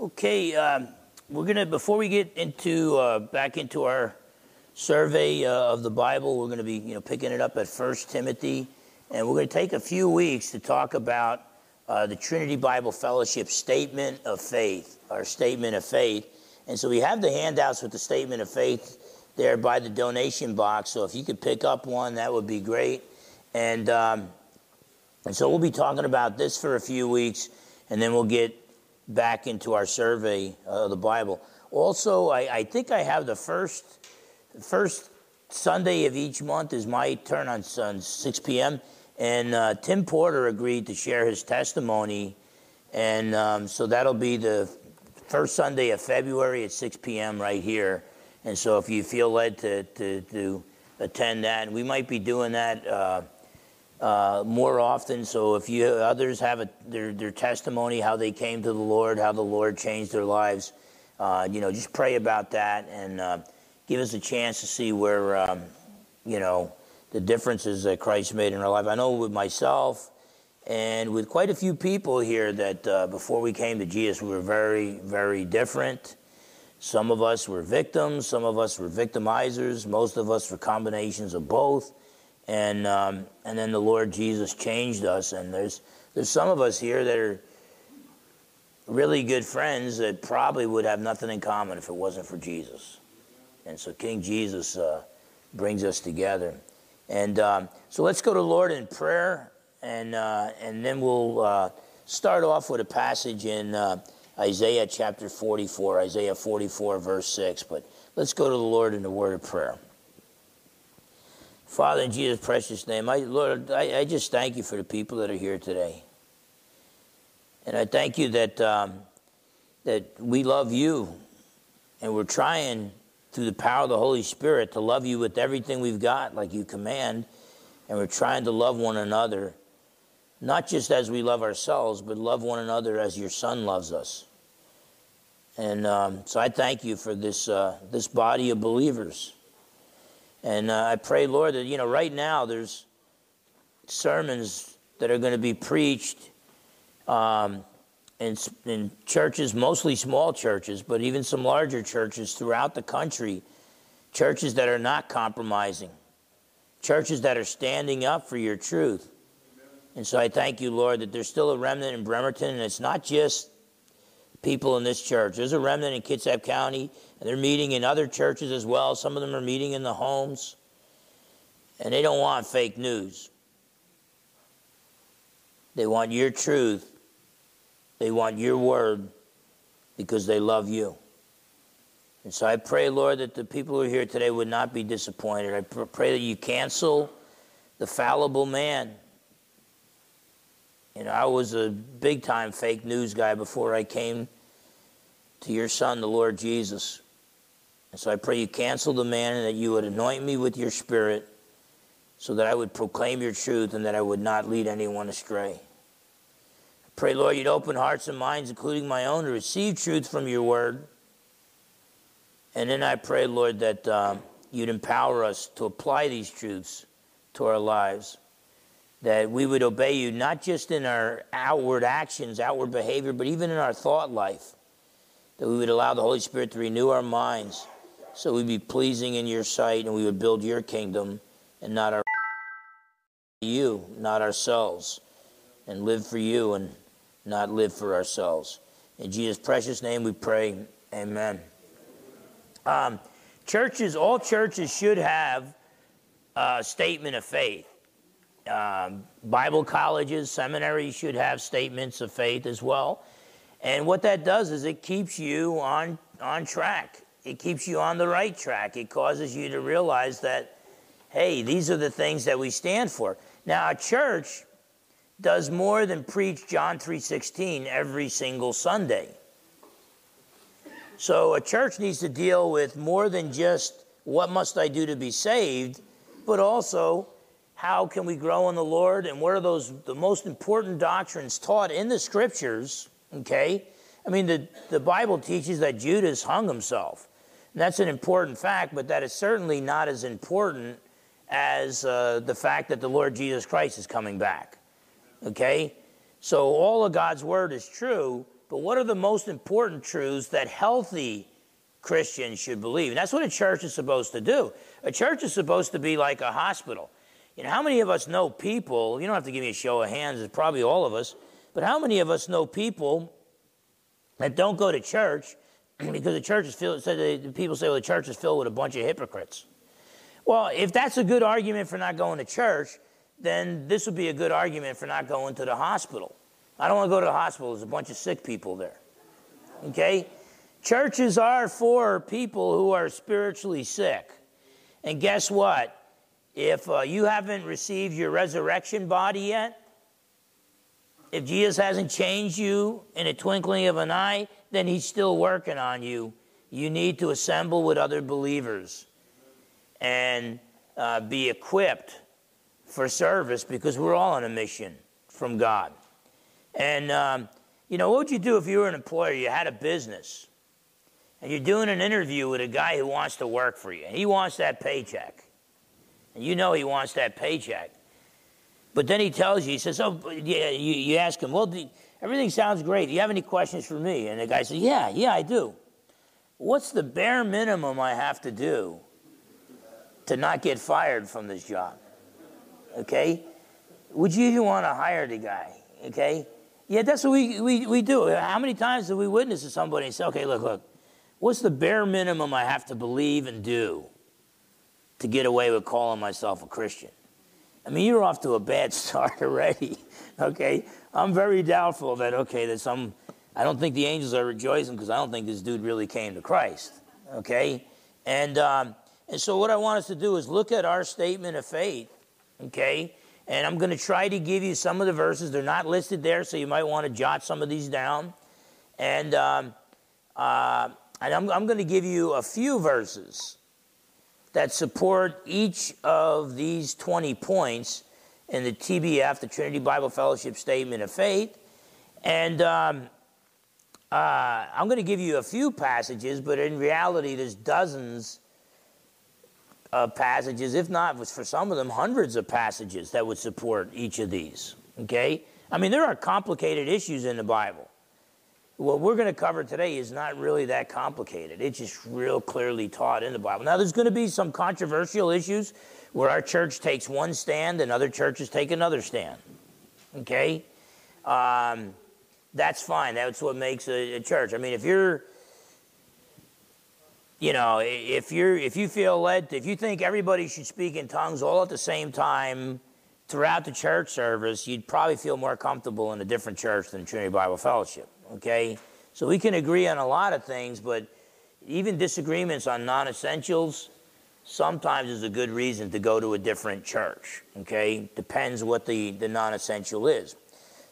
Okay, um, we're gonna before we get into uh, back into our survey uh, of the Bible, we're gonna be you know picking it up at First Timothy, and we're gonna take a few weeks to talk about uh, the Trinity Bible Fellowship Statement of Faith, our Statement of Faith, and so we have the handouts with the Statement of Faith there by the donation box. So if you could pick up one, that would be great, and. Um, and so we'll be talking about this for a few weeks, and then we'll get back into our survey of the Bible. Also, I, I think I have the first first Sunday of each month is my turn on, on 6 p.m. And uh, Tim Porter agreed to share his testimony, and um, so that'll be the first Sunday of February at 6 p.m. right here. And so if you feel led to, to, to attend that, we might be doing that. Uh, uh, more often. So if you others have a, their their testimony, how they came to the Lord, how the Lord changed their lives, uh, you know, just pray about that and uh, give us a chance to see where um, you know the differences that Christ made in our life. I know with myself and with quite a few people here that uh, before we came to Jesus, we were very very different. Some of us were victims, some of us were victimizers, most of us were combinations of both and um, and then the Lord Jesus changed us. And there's there's some of us here that are really good friends that probably would have nothing in common if it wasn't for Jesus. And so King Jesus uh, brings us together. And um, so let's go to Lord in prayer, and uh, and then we'll uh, start off with a passage in uh, Isaiah chapter 44, Isaiah 44 verse 6. But let's go to the Lord in the word of prayer. Father, in Jesus' precious name, I, Lord, I, I, just thank you for the people that are here today. And I thank you that, um, that we love you and we're trying through the power of the Holy Spirit to love you with everything we've got, like you command. And we're trying to love one another, not just as we love ourselves, but love one another as your Son loves us. And um, so I thank you for this, uh, this body of believers and uh, I pray, Lord, that, you know, right now there's sermons that are going to be preached um, in, in churches, mostly small churches, but even some larger churches throughout the country, churches that are not compromising, churches that are standing up for your truth. And so I thank you, Lord, that there's still a remnant in Bremerton, and it's not just people in this church. There's a remnant in Kitsap County, they're meeting in other churches as well. Some of them are meeting in the homes, and they don't want fake news. They want your truth, they want your word because they love you. And so I pray, Lord, that the people who are here today would not be disappointed. I pray that you cancel the fallible man you know, I was a big time fake news guy before I came to your son, the Lord Jesus. And so I pray you cancel the man and that you would anoint me with your spirit so that I would proclaim your truth and that I would not lead anyone astray. I pray, Lord, you'd open hearts and minds, including my own, to receive truth from your word. And then I pray, Lord, that um, you'd empower us to apply these truths to our lives that we would obey you not just in our outward actions, outward behavior, but even in our thought life. That we would allow the Holy Spirit to renew our minds so we'd be pleasing in your sight and we would build your kingdom and not our you, not ourselves, and live for you and not live for ourselves. In Jesus' precious name we pray. Amen. Um, churches, all churches should have a statement of faith. Um, Bible colleges, seminaries should have statements of faith as well. And what that does is it keeps you on, on track. It keeps you on the right track. It causes you to realize that, hey, these are the things that we stand for. Now, a church does more than preach John 3:16 every single Sunday. So a church needs to deal with more than just what must I do to be saved, but also how can we grow in the Lord and what are those the most important doctrines taught in the scriptures, okay? I mean the, the Bible teaches that Judas hung himself. And that's an important fact, but that is certainly not as important as uh, the fact that the Lord Jesus Christ is coming back. Okay? So all of God's word is true, but what are the most important truths that healthy Christians should believe? And that's what a church is supposed to do. A church is supposed to be like a hospital. You know, how many of us know people? You don't have to give me a show of hands, it's probably all of us. But how many of us know people that don't go to church because the church is filled, so the people say, well, the church is filled with a bunch of hypocrites. Well, if that's a good argument for not going to church, then this would be a good argument for not going to the hospital. I don't want to go to the hospital. There's a bunch of sick people there. Okay? Churches are for people who are spiritually sick. And guess what? If uh, you haven't received your resurrection body yet, if Jesus hasn't changed you in a twinkling of an eye, then he's still working on you. You need to assemble with other believers and uh, be equipped for service because we're all on a mission from God. And, um, you know, what would you do if you were an employer? You had a business and you're doing an interview with a guy who wants to work for you, and he wants that paycheck. And you know he wants that paycheck. But then he tells you, he says, Oh, yeah, you, you ask him, Well, do, everything sounds great. Do you have any questions for me? And the guy says, Yeah, yeah, I do. What's the bare minimum I have to do to not get fired from this job? Okay? Would you even want to hire the guy? Okay? Yeah, that's what we, we, we do. How many times do we witness to somebody and say, okay, look, look, what's the bare minimum I have to believe and do to get away with calling myself a Christian? I mean, you're off to a bad start already. okay, I'm very doubtful that okay that some. I don't think the angels are rejoicing because I don't think this dude really came to Christ. Okay, and um, and so what I want us to do is look at our statement of faith. Okay, and I'm going to try to give you some of the verses. They're not listed there, so you might want to jot some of these down. And um, uh, and I'm, I'm going to give you a few verses that support each of these 20 points in the TBF, the Trinity Bible Fellowship Statement of Faith. And um, uh, I'm going to give you a few passages, but in reality, there's dozens of passages, if not for some of them, hundreds of passages that would support each of these. Okay? I mean, there are complicated issues in the Bible what we're going to cover today is not really that complicated. It's just real clearly taught in the Bible. Now, there's going to be some controversial issues where our church takes one stand and other churches take another stand. Okay? Um, that's fine. That's what makes a, a church. I mean, if you're you know, if you're if you feel led, if you think everybody should speak in tongues all at the same time throughout the church service, you'd probably feel more comfortable in a different church than Trinity Bible Fellowship okay? So we can agree on a lot of things, but even disagreements on non essentials sometimes is a good reason to go to a different church, okay? Depends what the, the non essential is.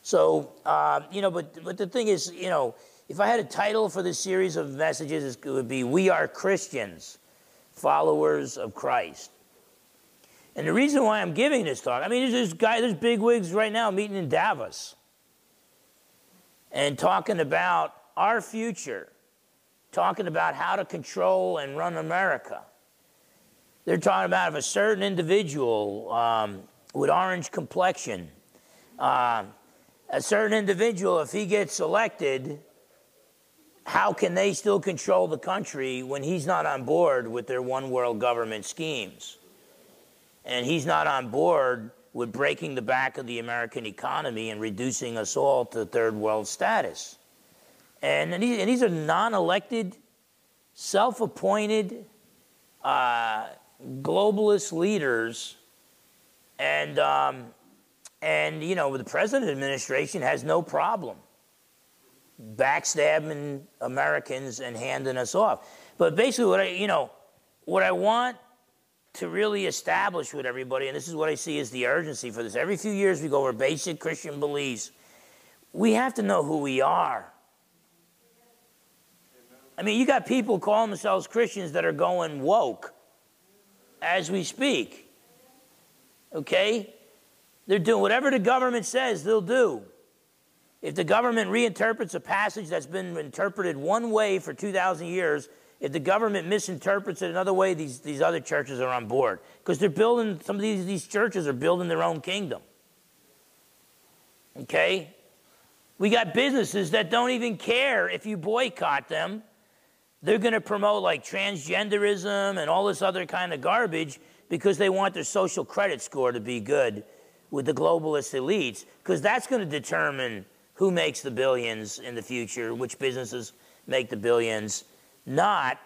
So, uh, you know, but, but the thing is, you know, if I had a title for this series of messages, it would be We Are Christians, Followers of Christ. And the reason why I'm giving this talk, I mean, there's this guy, there's big wigs right now meeting in Davos and talking about our future, talking about how to control and run America. They're talking about if a certain individual um, with orange complexion, uh, a certain individual, if he gets elected, how can they still control the country when he's not on board with their one world government schemes? And he's not on board with breaking the back of the American economy and reducing us all to third world status. And, and, these, and these are non elected, self appointed uh, globalist leaders. And, um, and, you know, the president administration has no problem backstabbing Americans and handing us off. But basically, what I, you know, what I want to really establish with everybody, and this is what I see as the urgency for this. Every few years we go over basic Christian beliefs. We have to know who we are. I mean, you got people calling themselves Christians that are going woke as we speak. Okay? They're doing whatever the government says, they'll do. If the government reinterprets a passage that's been interpreted one way for 2,000 years, if the government misinterprets it another way, these, these other churches are on board. Because they're building, some of these, these churches are building their own kingdom. Okay? We got businesses that don't even care if you boycott them. They're going to promote like transgenderism and all this other kind of garbage because they want their social credit score to be good with the globalist elites because that's going to determine who makes the billions in the future, which businesses make the billions, not,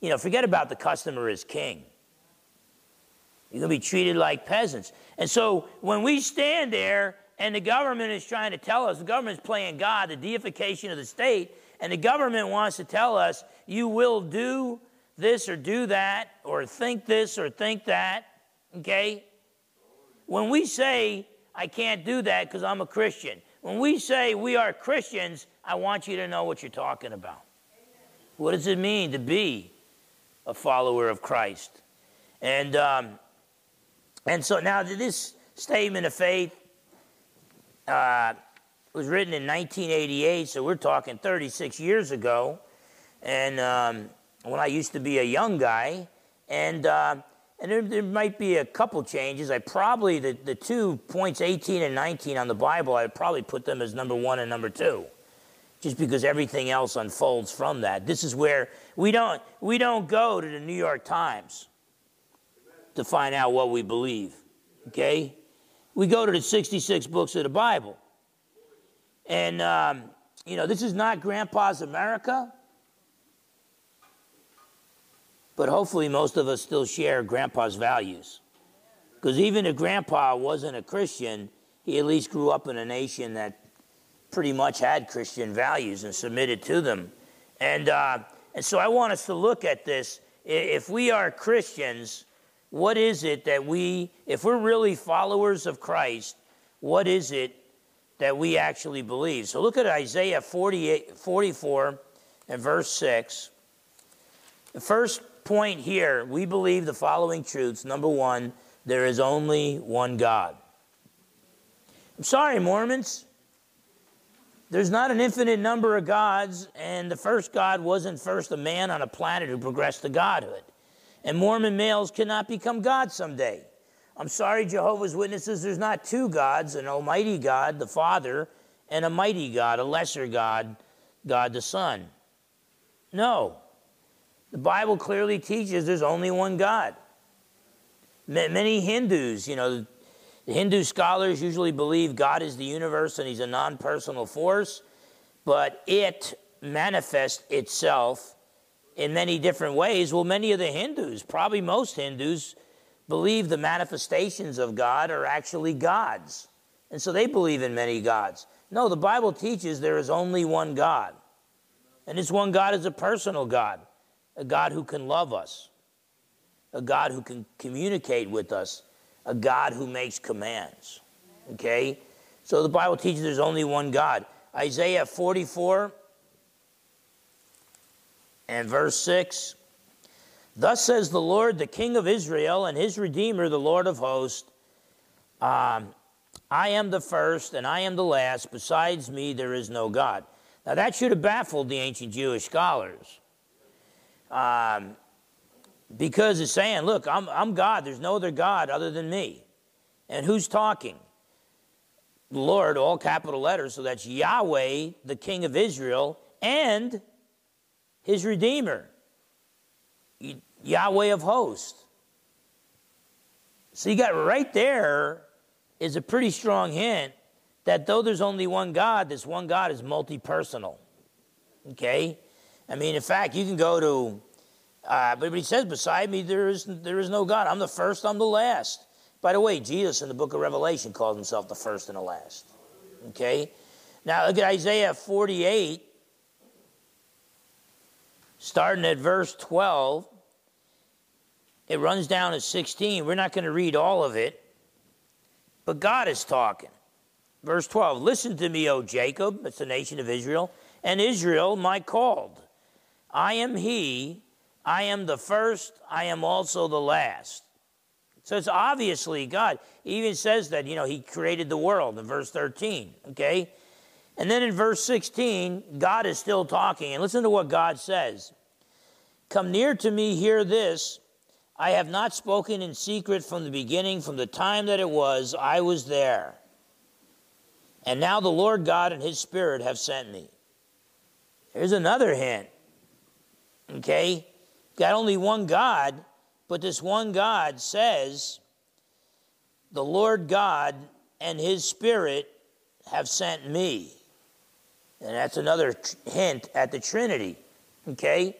you know, forget about the customer is king. You're going to be treated like peasants. And so when we stand there and the government is trying to tell us, the government is playing God, the deification of the state, and the government wants to tell us, you will do this or do that, or think this or think that, okay? When we say, I can't do that because I'm a Christian, when we say we are Christians, I want you to know what you're talking about. What does it mean to be a follower of Christ? And, um, and so now this statement of faith uh, was written in 1988, so we're talking 36 years ago. And um, when I used to be a young guy, and uh, and there, there, might be a couple changes. I probably the, the two points 18 and 19 on the Bible, I'd probably put them as number one and number two, just because everything else unfolds from that. This is where we don't we don't go to the New York Times to find out what we believe. Okay, we go to the 66 books of the Bible, and um, you know this is not Grandpa's America. But hopefully, most of us still share grandpa's values. Because even if grandpa wasn't a Christian, he at least grew up in a nation that pretty much had Christian values and submitted to them. And, uh, and so I want us to look at this. If we are Christians, what is it that we, if we're really followers of Christ, what is it that we actually believe? So look at Isaiah 48, 44 and verse 6. The first point here, we believe the following truths. Number one, there is only one God. I'm sorry, Mormons. There's not an infinite number of gods, and the first God wasn't first a man on a planet who progressed to godhood. And Mormon males cannot become God someday. I'm sorry, Jehovah's Witnesses, there's not two gods an almighty God, the Father, and a mighty God, a lesser God, God the Son. No. The Bible clearly teaches there's only one God. Many Hindus, you know, the Hindu scholars usually believe God is the universe and he's a non personal force, but it manifests itself in many different ways. Well, many of the Hindus, probably most Hindus, believe the manifestations of God are actually gods. And so they believe in many gods. No, the Bible teaches there is only one God. And this one God is a personal God a God who can love us, a God who can communicate with us, a God who makes commands. Okay? So the Bible teaches there's only one God. Isaiah 44 and verse 6 Thus says the Lord, the King of Israel, and his Redeemer, the Lord of hosts um, I am the first and I am the last. Besides me, there is no God. Now, that should have baffled the ancient Jewish scholars. Um, because it's saying, look, I'm, I'm God. There's no other God other than me. And who's talking? Lord, all capital letters. So that's Yahweh, the King of Israel, and his Redeemer, Yahweh of hosts. So you got right there is a pretty strong hint that though there's only one God, this one God is multi personal. Okay? I mean, in fact, you can go to, uh, but he says, beside me, there is, there is no God. I'm the first, I'm the last. By the way, Jesus in the book of Revelation calls himself the first and the last. Okay? Now look at Isaiah 48, starting at verse 12. It runs down to 16. We're not going to read all of it, but God is talking. Verse 12 Listen to me, O Jacob, that's the nation of Israel, and Israel, my called. I am He, I am the first, I am also the last. So it's obviously God. He even says that, you know, He created the world in verse 13, okay? And then in verse 16, God is still talking. And listen to what God says Come near to me, hear this. I have not spoken in secret from the beginning, from the time that it was, I was there. And now the Lord God and his Spirit have sent me. Here's another hint. Okay? Got only one God, but this one God says, The Lord God and his Spirit have sent me. And that's another hint at the Trinity. Okay?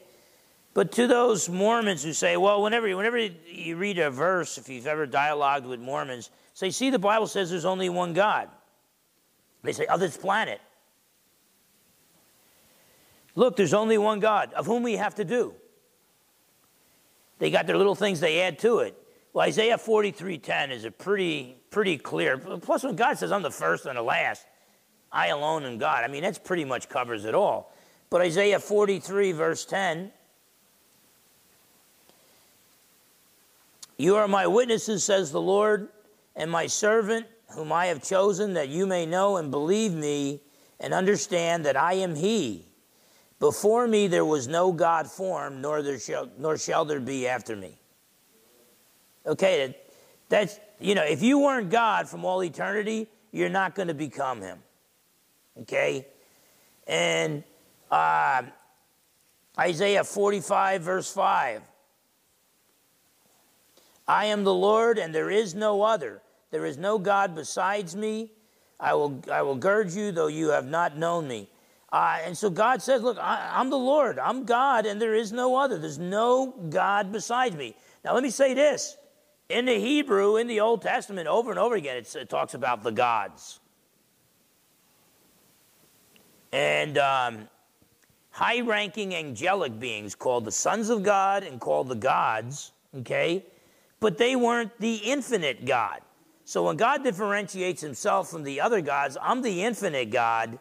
But to those Mormons who say, well, whenever, whenever you read a verse, if you've ever dialogued with Mormons, say, see, the Bible says there's only one God. They say, of this planet. Look, there's only one God, of whom we have to do. They got their little things they add to it. Well, Isaiah 43:10 is a pretty, pretty clear. Plus, when God says, I'm the first and the last, I alone am God. I mean, that's pretty much covers it all. But Isaiah 43, verse 10, You are my witnesses, says the Lord, and my servant, whom I have chosen, that you may know and believe me and understand that I am He. Before me there was no God formed, nor, there shall, nor shall there be after me. Okay, that's, you know, if you weren't God from all eternity, you're not going to become Him. Okay? And uh, Isaiah 45, verse 5. I am the Lord, and there is no other. There is no God besides me. I will, I will gird you, though you have not known me. Uh, and so God says, Look, I, I'm the Lord. I'm God, and there is no other. There's no God besides me. Now, let me say this. In the Hebrew, in the Old Testament, over and over again, it talks about the gods. And um, high ranking angelic beings called the sons of God and called the gods, okay? But they weren't the infinite God. So when God differentiates himself from the other gods, I'm the infinite God.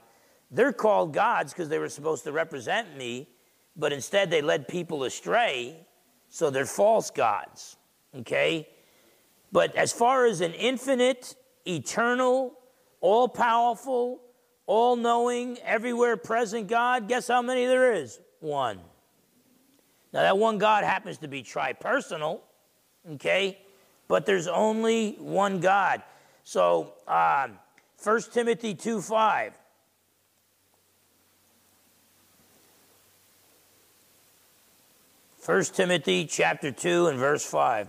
They're called gods because they were supposed to represent me, but instead they led people astray, so they're false gods. Okay? But as far as an infinite, eternal, all powerful, all knowing, everywhere present God, guess how many there is? One. Now, that one God happens to be tripersonal, okay? but there's only one God. So, um, 1 Timothy 2 5. First Timothy chapter 2 and verse 5.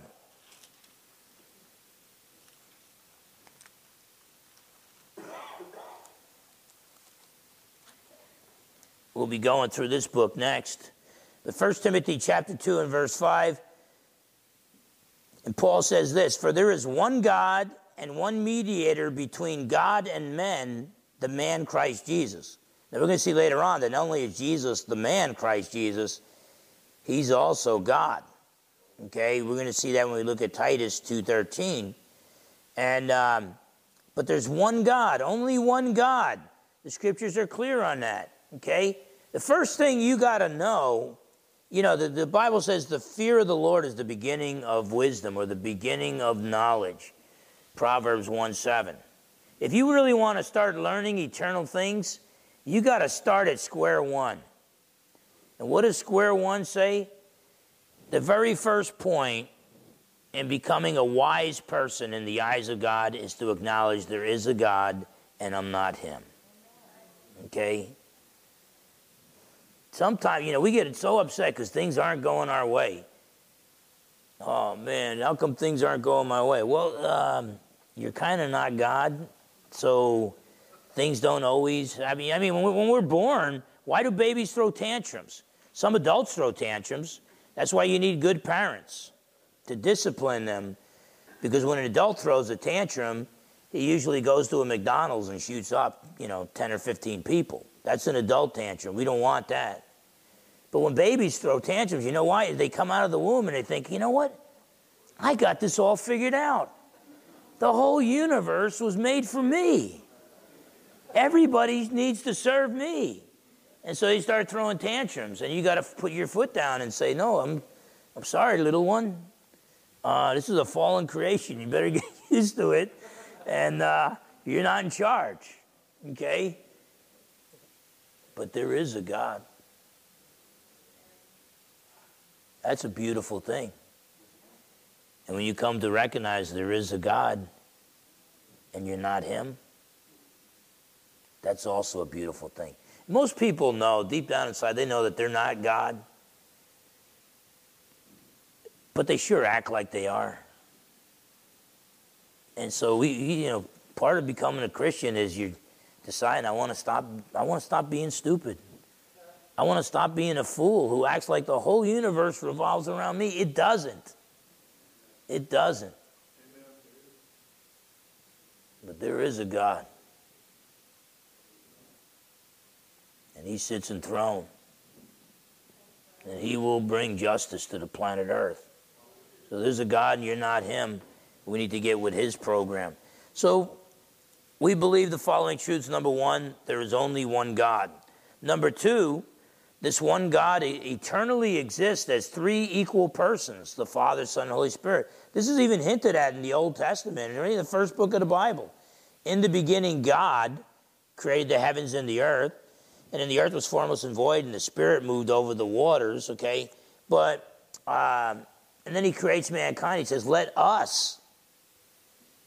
We'll be going through this book next. But 1 Timothy chapter 2 and verse 5 and Paul says this For there is one God and one mediator between God and men, the man Christ Jesus. Now we're going to see later on that not only is Jesus the man Christ Jesus, he's also God. Okay, we're going to see that when we look at Titus 2.13. And, um, but there's one God, only one God. The scriptures are clear on that. Okay? The first thing you got to know you know, the, the Bible says the fear of the Lord is the beginning of wisdom or the beginning of knowledge. Proverbs 1 7. If you really want to start learning eternal things, you got to start at square one. And what does square one say? The very first point in becoming a wise person in the eyes of God is to acknowledge there is a God and I'm not Him. Okay? Sometimes, you know, we get so upset because things aren't going our way. Oh man, how come things aren't going my way? Well, um, you're kind of not God, so things don't always. I mean, I mean, when, we, when we're born, why do babies throw tantrums? Some adults throw tantrums. That's why you need good parents to discipline them, because when an adult throws a tantrum, he usually goes to a McDonald's and shoots up, you know, 10 or 15 people. That's an adult tantrum. We don't want that. But when babies throw tantrums, you know why? They come out of the womb and they think, you know what? I got this all figured out. The whole universe was made for me. Everybody needs to serve me. And so they start throwing tantrums, and you got to put your foot down and say, No, I'm, I'm sorry, little one. Uh, this is a fallen creation. You better get used to it. And uh, you're not in charge. Okay? But there is a God. That's a beautiful thing. And when you come to recognize there is a God and you're not Him, That's also a beautiful thing. Most people know, deep down inside, they know that they're not God, but they sure act like they are. And so we, you know, part of becoming a Christian is you deciding I want to stop. I want to stop being stupid. I want to stop being a fool who acts like the whole universe revolves around me. It doesn't. It doesn't. But there is a God. And he sits enthroned. And he will bring justice to the planet Earth. So there's a God and you're not him. We need to get with his program. So we believe the following truths. Number one, there is only one God. Number two, this one God eternally exists as three equal persons the Father, Son, and Holy Spirit. This is even hinted at in the Old Testament, in the first book of the Bible. In the beginning, God created the heavens and the earth, and then the earth was formless and void, and the Spirit moved over the waters, okay? But, um, and then He creates mankind. He says, Let us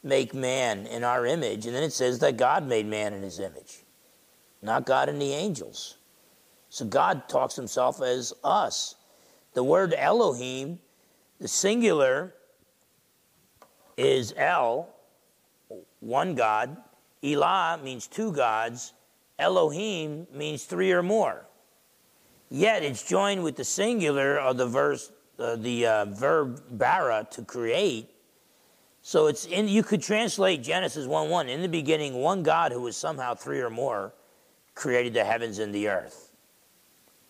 make man in our image. And then it says that God made man in his image, not God and the angels. So God talks himself as us. The word Elohim, the singular, is El, one God. Elah means two gods. Elohim means three or more. Yet it's joined with the singular of the verse, uh, the uh, verb bara to create, so it's in, you could translate Genesis 1 1. In the beginning, one God who was somehow three or more created the heavens and the earth.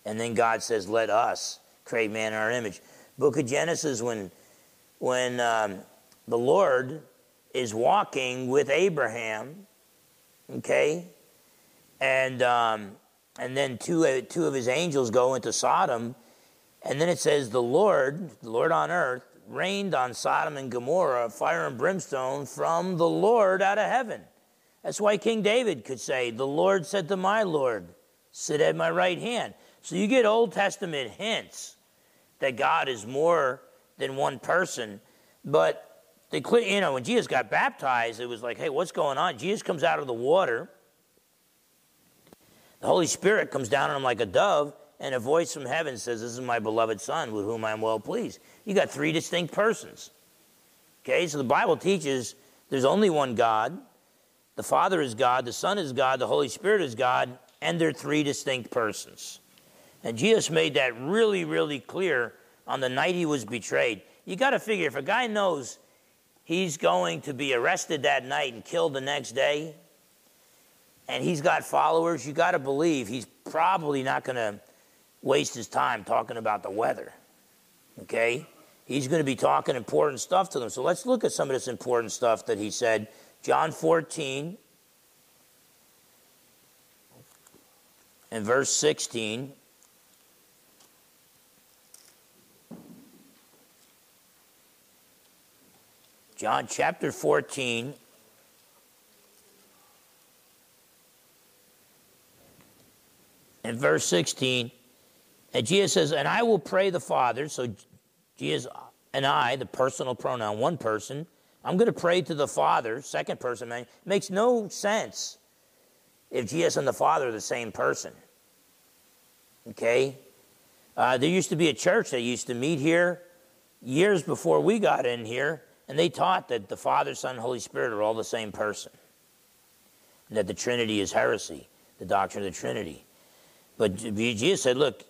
And then God says, Let us create man in our image. Book of Genesis, when, when um, the Lord is walking with Abraham, okay, and, um, and then two, uh, two of his angels go into Sodom, and then it says, The Lord, the Lord on earth, rained on Sodom and Gomorrah fire and brimstone from the Lord out of heaven. That's why King David could say, The Lord said to my Lord, Sit at my right hand. So you get Old Testament hints that God is more than one person. But they, you know, when Jesus got baptized, it was like, hey, what's going on? Jesus comes out of the water. The Holy Spirit comes down on him like a dove, and a voice from heaven says, This is my beloved Son with whom I'm well pleased. You got three distinct persons. Okay, so the Bible teaches there's only one God. The Father is God, the Son is God, the Holy Spirit is God, and they're three distinct persons. And Jesus made that really, really clear on the night he was betrayed. You got to figure if a guy knows he's going to be arrested that night and killed the next day, and he's got followers, you got to believe he's probably not going to waste his time talking about the weather. Okay? He's going to be talking important stuff to them. So let's look at some of this important stuff that he said. John 14 and verse 16. John chapter 14. And verse 16. And Jesus says, and I will pray the Father. So Jesus and I, the personal pronoun, one person, I'm going to pray to the Father, second person. Man, it makes no sense if Jesus and the Father are the same person. Okay? Uh, there used to be a church that used to meet here years before we got in here, and they taught that the Father, Son, and Holy Spirit are all the same person. And that the Trinity is heresy, the doctrine of the Trinity. But Jesus said, look,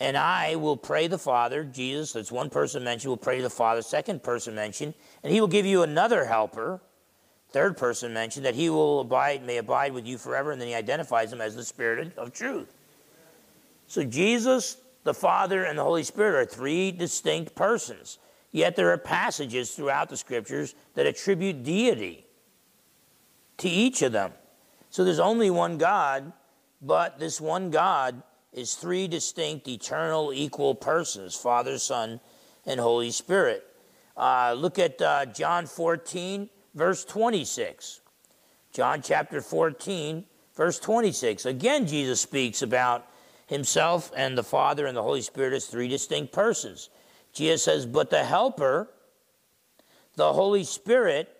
and I will pray the Father, Jesus, that's one person mentioned, will pray the Father, second person mentioned, and he will give you another helper, third person mentioned, that he will abide, may abide with you forever, and then he identifies him as the Spirit of truth. So Jesus, the Father, and the Holy Spirit are three distinct persons. Yet there are passages throughout the scriptures that attribute deity to each of them. So there's only one God, but this one God is three distinct, eternal, equal persons Father, Son, and Holy Spirit. Uh, look at uh, John 14, verse 26. John chapter 14, verse 26. Again, Jesus speaks about himself and the Father and the Holy Spirit as three distinct persons. Jesus says, But the Helper, the Holy Spirit,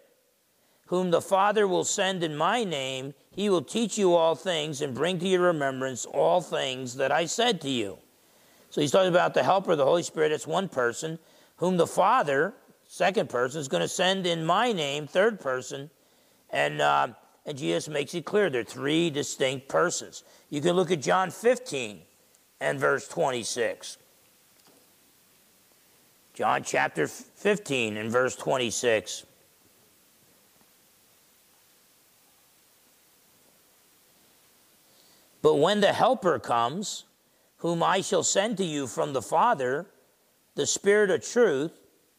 whom the Father will send in my name, he will teach you all things and bring to your remembrance all things that I said to you. So he's talking about the helper, the Holy Spirit. It's one person, whom the Father, second person, is going to send in my name, third person. And, uh, and Jesus makes it clear they're three distinct persons. You can look at John 15 and verse 26. John chapter 15 and verse 26. But when the Helper comes, whom I shall send to you from the Father, the Spirit of truth,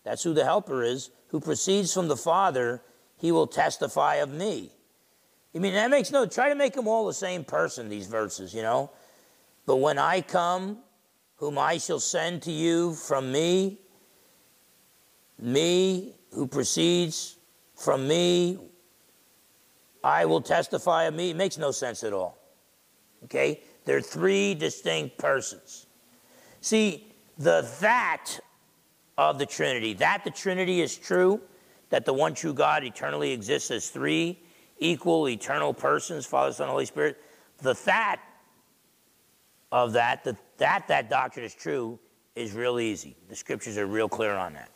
that's who the Helper is, who proceeds from the Father, he will testify of me. I mean, that makes no, try to make them all the same person, these verses, you know. But when I come, whom I shall send to you from me, me who proceeds from me, I will testify of me. It makes no sense at all. Okay? They're three distinct persons. See, the that of the Trinity, that the Trinity is true, that the one true God eternally exists as three equal eternal persons, Father, Son, Holy Spirit, the that of that, the, that that doctrine is true, is real easy. The scriptures are real clear on that.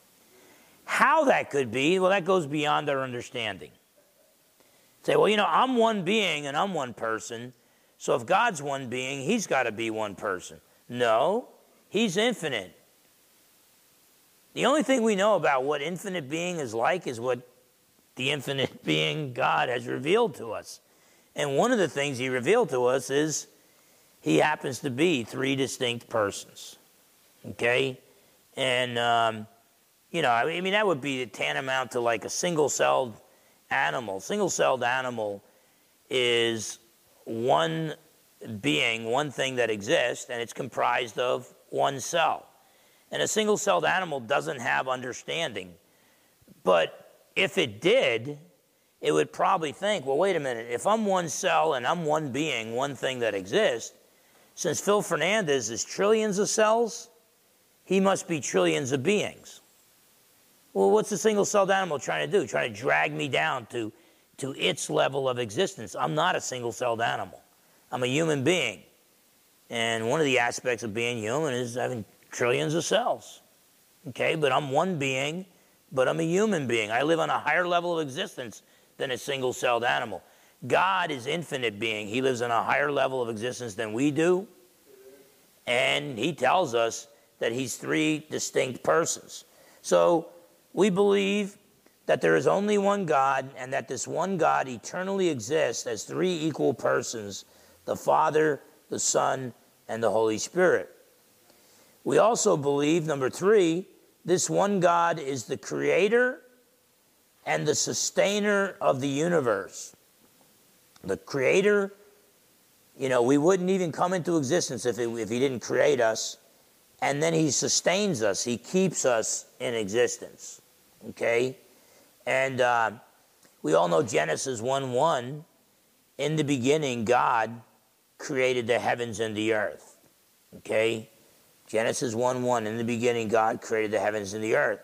How that could be, well, that goes beyond our understanding. Say, well, you know, I'm one being and I'm one person, so if God's one being, he's got to be one person. No, he's infinite. The only thing we know about what infinite being is like is what the infinite being God has revealed to us. And one of the things he revealed to us is he happens to be three distinct persons. Okay? And, um, you know, I mean, that would be tantamount to like a single celled animal. Single celled animal is one being, one thing that exists, and it's comprised of one cell. And a single celled animal doesn't have understanding. But if it did, it would probably think, well, wait a minute, if I'm one cell and I'm one being, one thing that exists, since Phil Fernandes is trillions of cells, he must be trillions of beings. Well, what's a single celled animal trying to do? Trying to drag me down to to its level of existence. I'm not a single celled animal, I'm a human being. And one of the aspects of being human is having trillions of cells. Okay, but I'm one being, but I'm a human being. I live on a higher level of existence than a single celled animal. God is infinite being. He lives on a higher level of existence than we do. And he tells us that he's three distinct persons. So we believe that there is only one God and that this one God eternally exists as three equal persons the Father, the Son, and the Holy Spirit. We also believe, number three, this one God is the creator and the sustainer of the universe. The creator, you know, we wouldn't even come into existence if, it, if he didn't create us. And then he sustains us, he keeps us in existence. Okay? And uh, we all know Genesis 1 1. In the beginning, God created the heavens and the earth. Okay? Genesis 1 1. In the beginning, God created the heavens and the earth.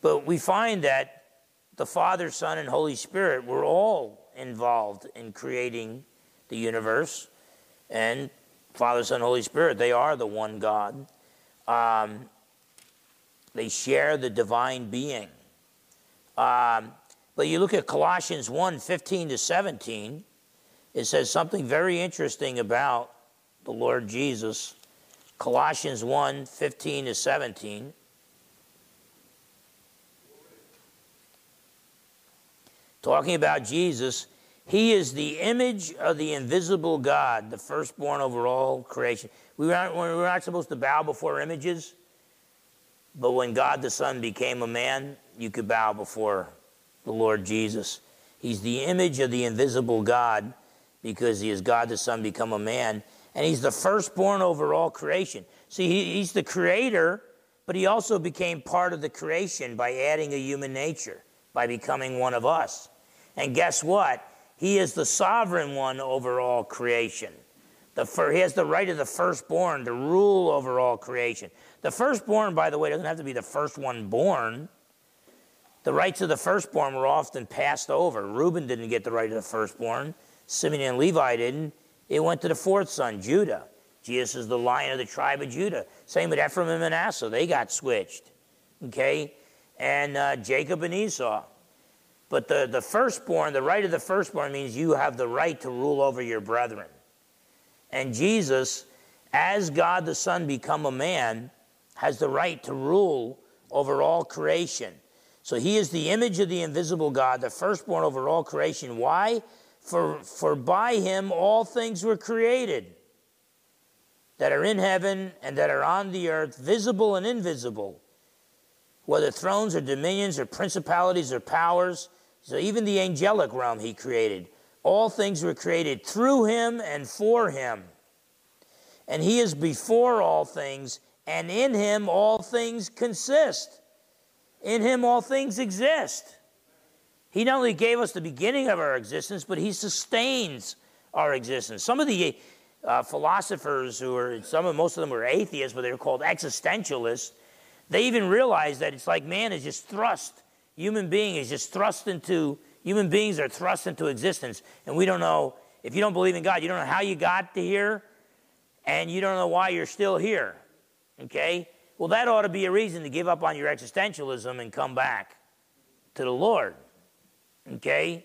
But we find that the Father, Son, and Holy Spirit were all involved in creating the universe. And Father, Son, Holy Spirit, they are the one God. Um, they share the divine being. Um, but you look at Colossians 1 15 to 17, it says something very interesting about the Lord Jesus. Colossians 1 15 to 17. Talking about Jesus, he is the image of the invisible God, the firstborn over all creation. We were, not, we were not supposed to bow before images, but when God the Son became a man, you could bow before the Lord Jesus. He's the image of the invisible God because he is God the Son become a man. And he's the firstborn over all creation. See, he, he's the creator, but he also became part of the creation by adding a human nature, by becoming one of us. And guess what? He is the sovereign one over all creation. The, he has the right of the firstborn to rule over all creation. The firstborn, by the way, doesn't have to be the first one born. The rights of the firstborn were often passed over. Reuben didn't get the right of the firstborn. Simeon and Levi didn't. It went to the fourth son, Judah. Jesus is the lion of the tribe of Judah. Same with Ephraim and Manasseh. They got switched. Okay? And uh, Jacob and Esau. But the, the firstborn, the right of the firstborn means you have the right to rule over your brethren. And Jesus, as God the Son become a man, has the right to rule over all creation. So he is the image of the invisible God, the firstborn over all creation. Why? For, for by him all things were created that are in heaven and that are on the earth, visible and invisible, whether thrones or dominions or principalities or powers. So even the angelic realm he created. All things were created through him and for him. And he is before all things, and in him all things consist. In him all things exist. He not only gave us the beginning of our existence, but he sustains our existence. Some of the uh, philosophers who are, some of most of them were atheists, but they were called existentialists. They even realized that it's like man is just thrust, human being is just thrust into, human beings are thrust into existence. And we don't know, if you don't believe in God, you don't know how you got to here, and you don't know why you're still here. Okay? Well, that ought to be a reason to give up on your existentialism and come back to the Lord. Okay?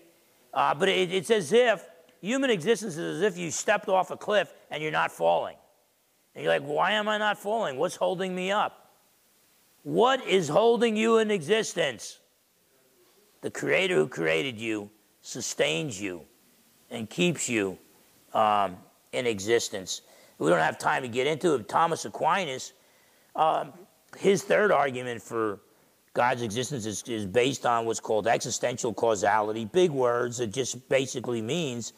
Uh, but it, it's as if human existence is as if you stepped off a cliff and you're not falling. And you're like, why am I not falling? What's holding me up? What is holding you in existence? The Creator who created you sustains you and keeps you um, in existence. We don't have time to get into it. Thomas Aquinas, um, his third argument for God's existence is, is based on what's called existential causality. Big words. It just basically means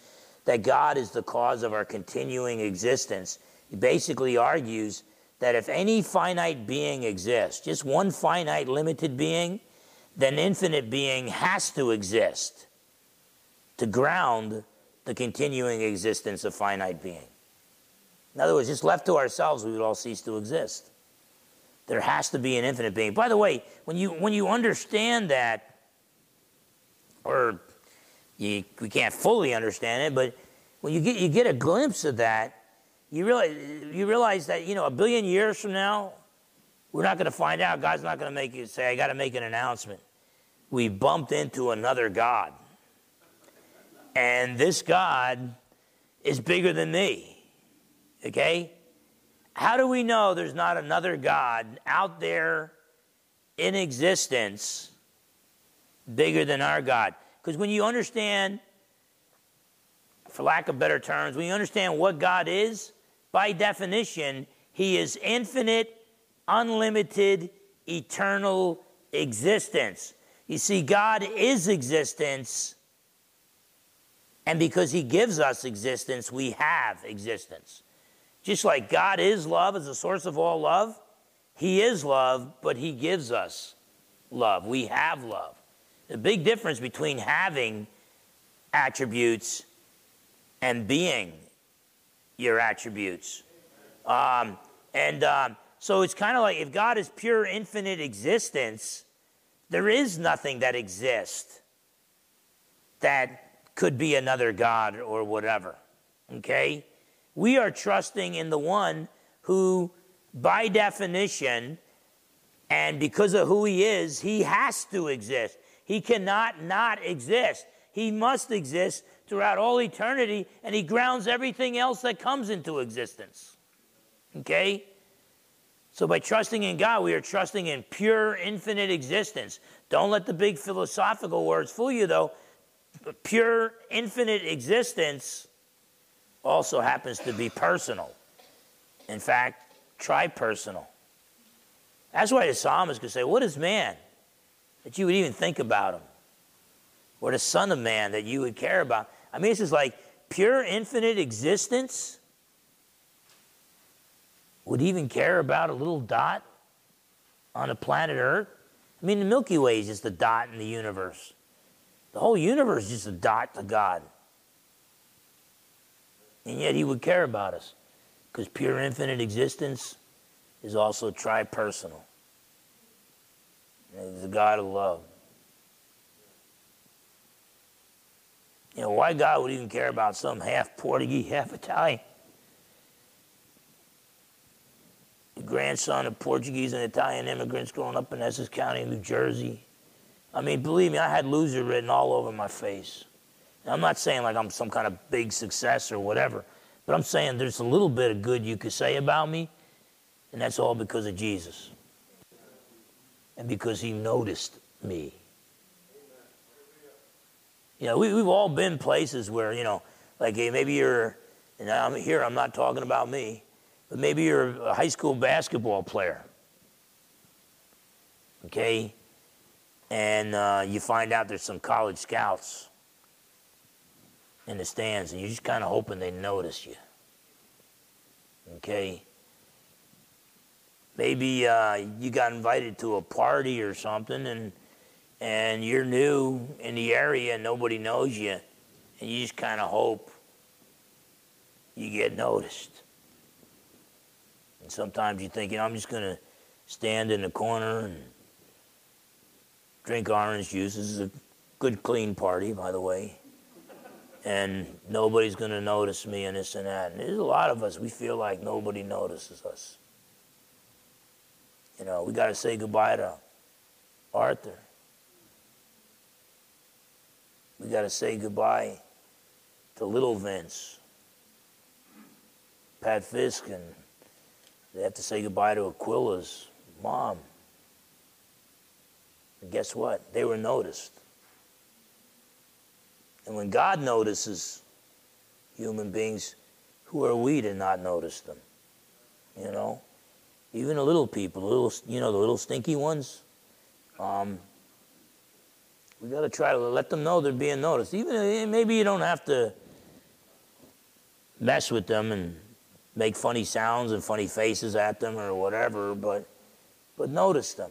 that God is the cause of our continuing existence. He basically argues that if any finite being exists, just one finite limited being, then infinite being has to exist to ground the continuing existence of finite being. In other words, just left to ourselves, we would all cease to exist. There has to be an infinite being. By the way, when you, when you understand that, or you, we can't fully understand it, but when you get, you get a glimpse of that, you realize, you realize that, you know, a billion years from now, we're not going to find out. God's not going to make you say, I got to make an announcement. We bumped into another God. And this God is bigger than me. Okay? How do we know there's not another God out there in existence bigger than our God? Because when you understand, for lack of better terms, when you understand what God is, by definition, He is infinite, unlimited, eternal existence. You see, God is existence, and because He gives us existence, we have existence. Just like God is love, is the source of all love, He is love, but He gives us love. We have love. The big difference between having attributes and being your attributes. Um, and um, so it's kind of like if God is pure infinite existence, there is nothing that exists that could be another God or whatever. Okay? We are trusting in the one who, by definition, and because of who he is, he has to exist. He cannot not exist. He must exist throughout all eternity, and he grounds everything else that comes into existence. Okay? So by trusting in God, we are trusting in pure, infinite existence. Don't let the big philosophical words fool you, though. Pure, infinite existence also happens to be personal. In fact, tri-personal. That's why the psalmist could say, What is man that you would even think about him? Or the Son of Man that you would care about? I mean, this is like pure infinite existence would even care about a little dot on a planet Earth? I mean, the Milky Way is just a dot in the universe. The whole universe is just a dot to God. And yet he would care about us because pure infinite existence is also tri-personal. He's the God of love. You know, why God would even care about some half Portuguese, half Italian? The grandson of Portuguese and Italian immigrants growing up in Essex County, New Jersey. I mean, believe me, I had loser written all over my face. I'm not saying like I'm some kind of big success or whatever, but I'm saying there's a little bit of good you could say about me, and that's all because of Jesus. And because he noticed me. You know, we, we've all been places where, you know, like hey, maybe you're, and I'm here, I'm not talking about me, maybe you're a high school basketball player. Okay? And uh, you find out there's some college scouts in the stands, and you're just kind of hoping they notice you. Okay? Maybe uh, you got invited to a party or something, and and you're new in the area and nobody knows you, and you just kind of hope you get noticed. And sometimes you think, you know, I'm just going to stand in the corner and drink orange juice. This is a good, clean party, by the way. And nobody's going to notice me and this and that. And there's a lot of us, we feel like nobody notices us. You know, we got to say goodbye to Arthur. We got to say goodbye to little Vince, Pat Fisk, and they have to say goodbye to Aquila's mom. And guess what? They were noticed. And when God notices human beings, who are we to not notice them? You know? Even the little people, the little, you know, the little stinky ones. Um, we got to try to let them know they're being noticed. Even maybe you don't have to mess with them and make funny sounds and funny faces at them or whatever, but but notice them.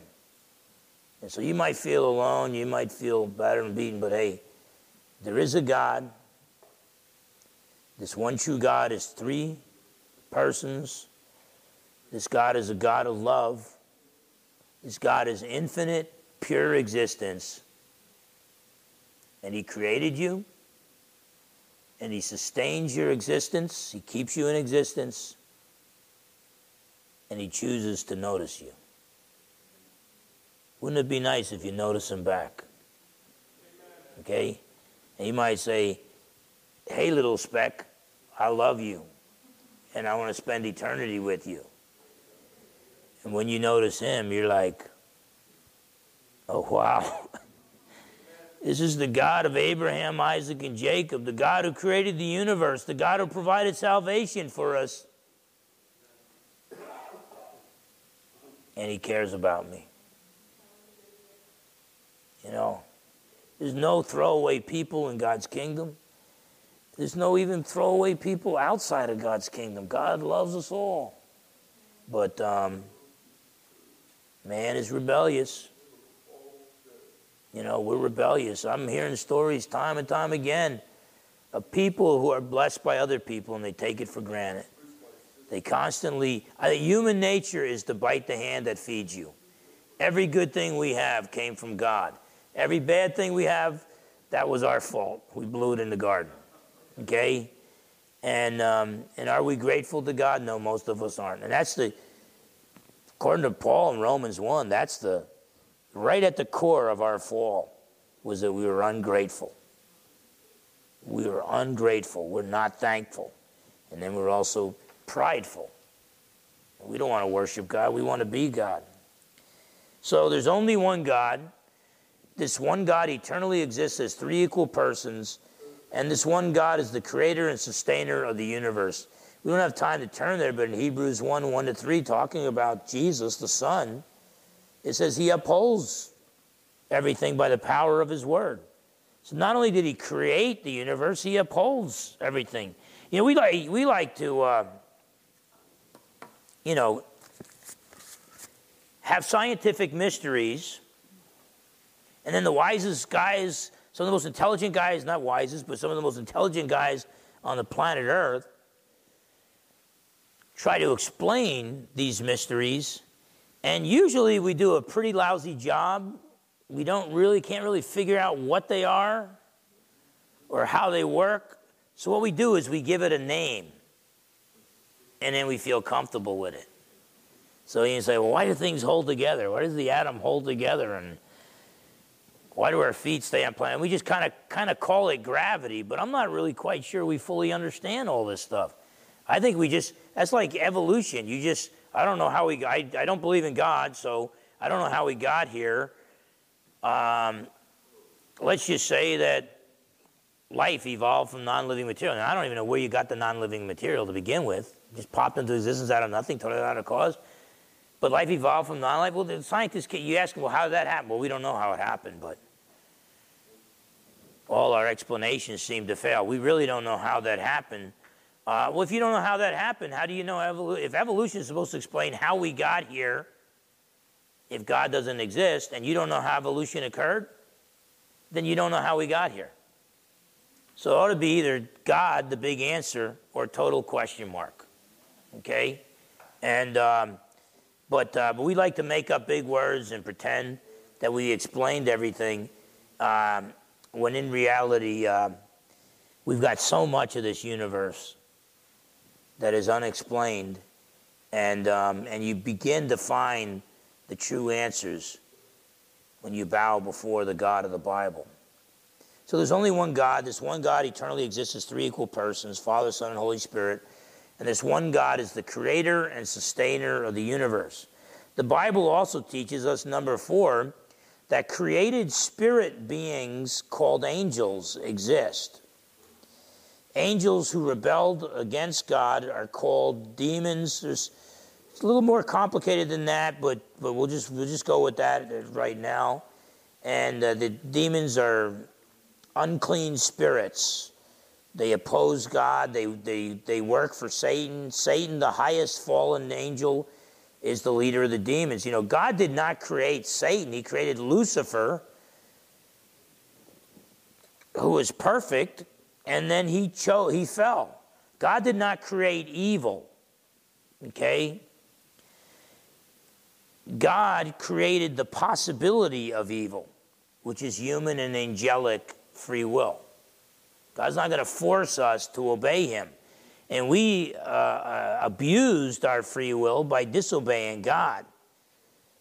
And so you might feel alone, you might feel battered and beaten, but hey, there is a God. This one true God is three persons. This God is a God of love. This God is infinite, pure existence and He created you, and He sustains your existence, He keeps you in existence, and He chooses to notice you. Wouldn't it be nice if you notice Him back? Okay? And He might say, Hey, little speck, I love you, and I want to spend eternity with you. And when you notice Him, you're like, Oh, wow. This is the God of Abraham, Isaac, and Jacob, the God who created the universe, the God who provided salvation for us. And He cares about me. You know, there's no throwaway people in God's kingdom. There's no even throwaway people outside of God's kingdom. God loves us all. But um, man is rebellious. You know, we're rebellious. I'm hearing stories time and time again of people who are blessed by other people and they take it for granted. They constantly, I think human nature is to bite the hand that feeds you. Every good thing we have came from God. Every bad thing we have, that was our fault. We blew it in the garden. Okay? And, um, and are we grateful to God? No, most of us aren't. And that's the, according to Paul in Romans 1, that's the, right at the core of our fall was that we were ungrateful. We were ungrateful. We're not thankful. And then we're also prideful. We don't want to worship God, we want to be God. So there's only one God. This one God eternally exists as three equal persons. And this one God is the creator and sustainer of the universe. We don't have time to turn there, but in Hebrews 1 1 to 3, talking about Jesus, the Son, it says he upholds everything by the power of his word. So not only did he create the universe, he upholds everything. You know, we like we like to, uh, you know, have scientific mysteries, and then the wisest guys, some of the most intelligent guys, not wisest, but some of the most intelligent guys on the planet Earth, try to explain these mysteries and usually we do a pretty lousy job. We don't really, can't really figure out what they are. or how they work. So, what we do is we give it a name and then we feel comfortable with it. So, you say, well, why do things hold together? Why does the atom hold together? And why do our feet stay on planet? We just kind of kind of call it gravity, but I'm not really quite sure we fully understand all this stuff. I think we just that's like evolution. You just I don't know how we I, I don't believe in God, so I don't know how we got here. Um, let's just say that life evolved from non-living material. Now, I don't even know where you got the non-living material to begin with. It just popped into existence out of nothing, totally out of cause. But life evolved from non-life. Well, the scientists, you ask them, well, how did that happen? Well, we don't know how it happened, but all our explanations seem to fail. We really don't know how that happened. Uh, well, if you don't know how that happened, how do you know evolu- if evolution is supposed to explain how we got here? If God doesn't exist and you don't know how evolution occurred, then you don't know how we got here. So it ought to be either God, the big answer, or total question mark. Okay? And, um, but, uh, but we like to make up big words and pretend that we explained everything. Um, when in reality, uh, we've got so much of this universe that is unexplained, and, um, and you begin to find the true answers when you bow before the God of the Bible. So there's only one God. This one God eternally exists as three equal persons Father, Son, and Holy Spirit. And this one God is the creator and sustainer of the universe. The Bible also teaches us, number four, that created spirit beings called angels exist. Angels who rebelled against God are called demons. There's, it's a little more complicated than that, but, but we'll, just, we'll just go with that right now. And uh, the demons are unclean spirits. They oppose God, they, they, they work for Satan. Satan, the highest fallen angel, is the leader of the demons. You know, God did not create Satan, He created Lucifer, who was perfect, and then he chose he fell. God did not create evil. Okay? God created the possibility of evil, which is human and angelic free will. God's not going to force us to obey him. And we uh, uh, abused our free will by disobeying God.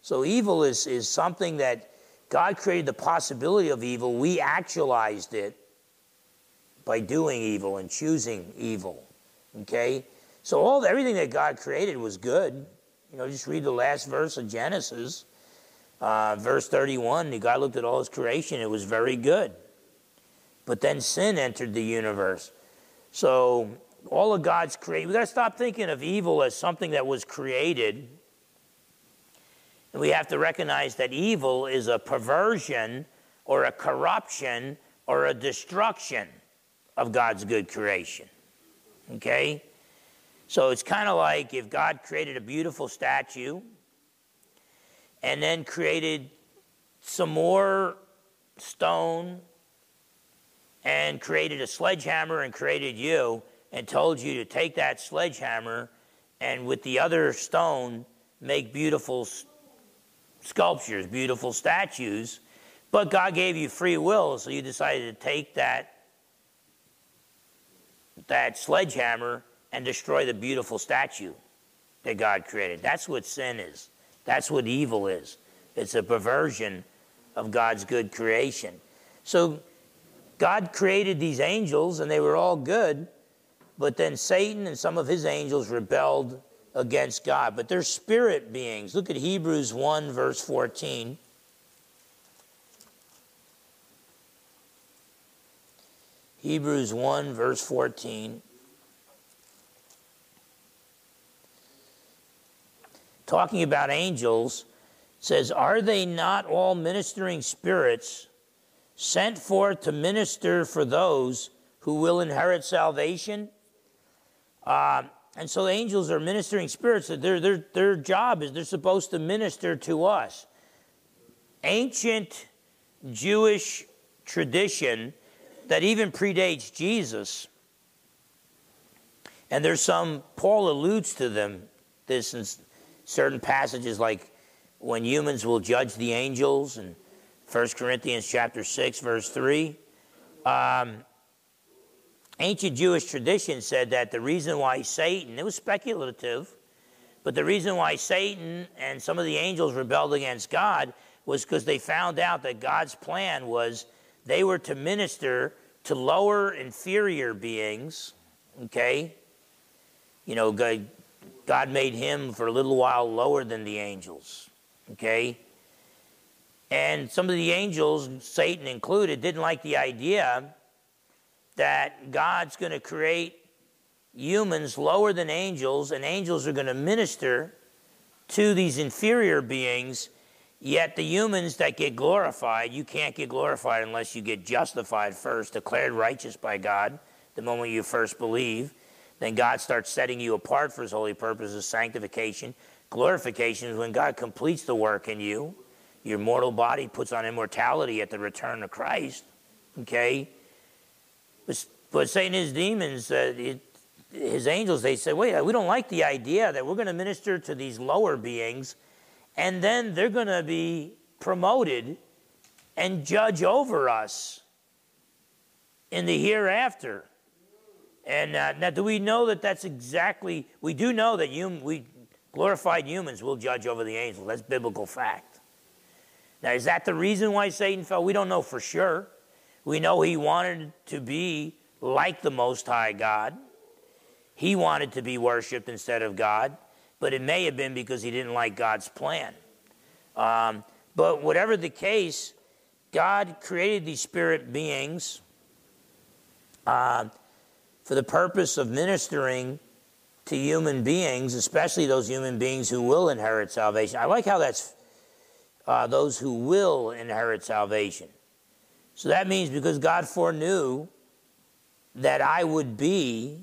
So evil is, is something that God created the possibility of evil. We actualized it by doing evil and choosing evil. Okay? So all everything that God created was good. You know, just read the last verse of Genesis, uh, verse 31. God looked at all his creation, it was very good. But then sin entered the universe. So all of God's created. We got to stop thinking of evil as something that was created. And we have to recognize that evil is a perversion or a corruption or a destruction of God's good creation. Okay? So it's kind of like if God created a beautiful statue and then created some more stone and created a sledgehammer and created you and told you to take that sledgehammer and with the other stone make beautiful sculptures, beautiful statues. But God gave you free will, so you decided to take that that sledgehammer and destroy the beautiful statue that God created. That's what sin is. That's what evil is. It's a perversion of God's good creation. So God created these angels and they were all good, but then Satan and some of his angels rebelled against God. But they're spirit beings. Look at Hebrews 1, verse 14. Hebrews 1, verse 14. Talking about angels, says, Are they not all ministering spirits sent forth to minister for those who will inherit salvation? Uh, and so angels are ministering spirits. Their, their, their job is they're supposed to minister to us. Ancient Jewish tradition that even predates Jesus, and there's some, Paul alludes to them, this in certain passages like when humans will judge the angels and 1 Corinthians chapter 6, verse 3. Um, ancient Jewish tradition said that the reason why Satan, it was speculative, but the reason why Satan and some of the angels rebelled against God was because they found out that God's plan was they were to minister to lower, inferior beings, okay? You know, God, God made him for a little while lower than the angels, okay? And some of the angels, Satan included, didn't like the idea that God's going to create humans lower than angels, and angels are going to minister to these inferior beings. Yet the humans that get glorified, you can't get glorified unless you get justified first, declared righteous by God the moment you first believe. Then God starts setting you apart for his holy purposes, sanctification. Glorification is when God completes the work in you. Your mortal body puts on immortality at the return of Christ. Okay? But, but his demons, uh, it, his angels, they say, wait, we don't like the idea that we're going to minister to these lower beings and then they're going to be promoted and judge over us in the hereafter. And uh, now, do we know that that's exactly? We do know that hum, we glorified humans will judge over the angels. That's biblical fact. Now, is that the reason why Satan fell? We don't know for sure. We know he wanted to be like the Most High God. He wanted to be worshiped instead of God, but it may have been because he didn't like God's plan. Um, but whatever the case, God created these spirit beings uh, for the purpose of ministering to human beings, especially those human beings who will inherit salvation. I like how that's uh, those who will inherit salvation. So that means because God foreknew that I would be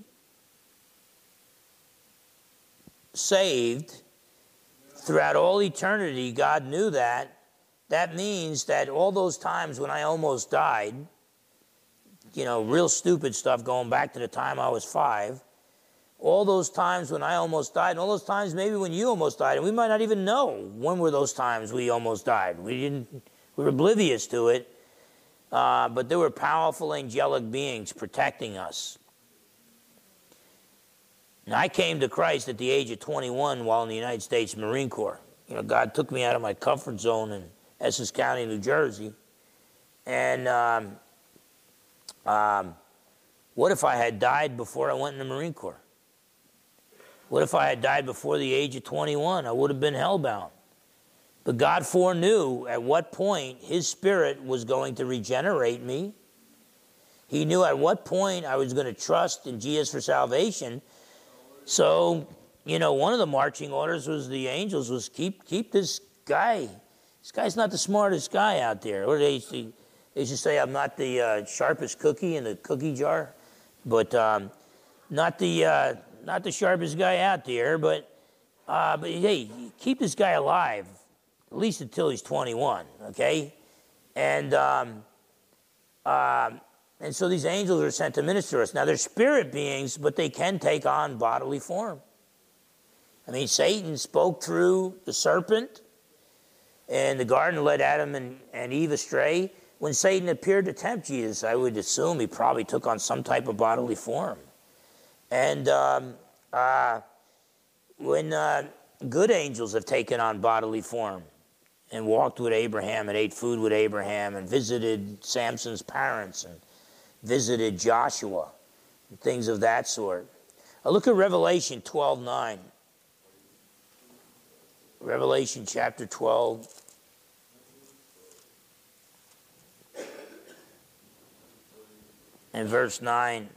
saved throughout all eternity, God knew that. That means that all those times when I almost died, you know, real stupid stuff going back to the time I was five, all those times when I almost died, and all those times maybe when you almost died, and we might not even know when were those times we almost died. We didn't, we were oblivious to it, uh, but there were powerful angelic beings protecting us. I came to Christ at the age of 21 while in the United States Marine Corps. You know, God took me out of my comfort zone in Essex County, New Jersey. And um, um, what if I had died before I went in the Marine Corps? What if I had died before the age of 21? I would have been hellbound. But God foreknew at what point His Spirit was going to regenerate me. He knew at what point I was going to trust in Jesus for salvation so, you know, one of the marching orders was the angels was keep keep this guy. This guy's not the smartest guy out there. They to, they used to say, I'm not the uh, sharpest cookie in the cookie jar, but um, not the uh, not the sharpest guy out there. But uh, but hey, keep this guy alive at least until he's 21. Okay, and. Um, um and so these angels are sent to minister to us. Now they're spirit beings, but they can take on bodily form. I mean, Satan spoke through the serpent and the garden led Adam and, and Eve astray. When Satan appeared to tempt Jesus, I would assume he probably took on some type of bodily form. And um, uh, when uh, good angels have taken on bodily form and walked with Abraham and ate food with Abraham and visited Samson's parents and visited Joshua, and things of that sort. Now look at Revelation 12 9. Revelation chapter 12. And verse 9.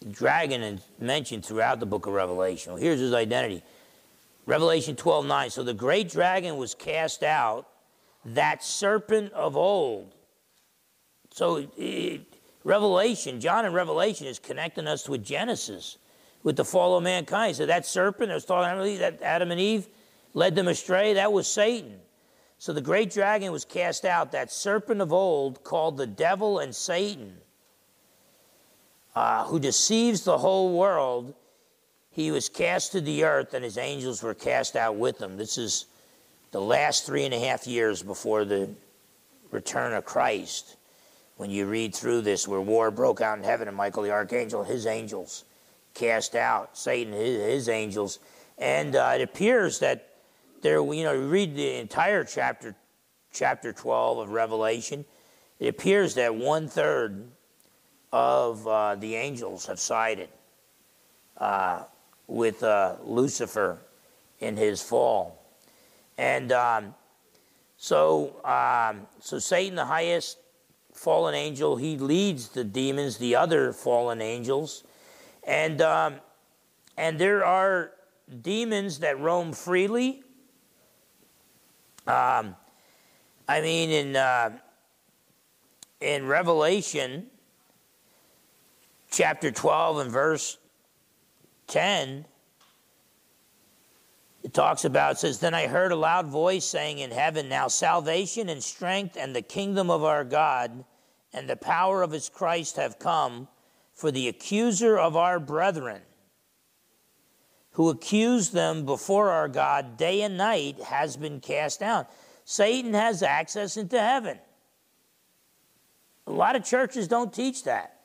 The dragon is mentioned throughout the book of Revelation. Well, here's his identity. Revelation 12 9. So the great dragon was cast out, that serpent of old so it, Revelation, John in Revelation is connecting us with Genesis, with the fall of mankind. So that serpent that was talking that Adam and Eve led them astray, that was Satan. So the great dragon was cast out, that serpent of old called the devil and Satan, uh, who deceives the whole world. He was cast to the earth, and his angels were cast out with him. This is the last three and a half years before the return of Christ. When you read through this, where war broke out in heaven and Michael the archangel, his angels, cast out Satan, his, his angels. And uh, it appears that there, you know, you read the entire chapter, chapter 12 of Revelation, it appears that one third of uh, the angels have sided uh, with uh, Lucifer in his fall. And um, so, um, so Satan, the highest fallen angel, he leads the demons, the other fallen angels, and um, and there are demons that roam freely. Um, I mean, in uh, in Revelation chapter twelve and verse ten, it talks about, says, Then I heard a loud voice saying in heaven, Now salvation and strength and the kingdom of our God and the power of his Christ have come, for the accuser of our brethren, who accused them before our God day and night, has been cast down. Satan has access into heaven. A lot of churches don't teach that.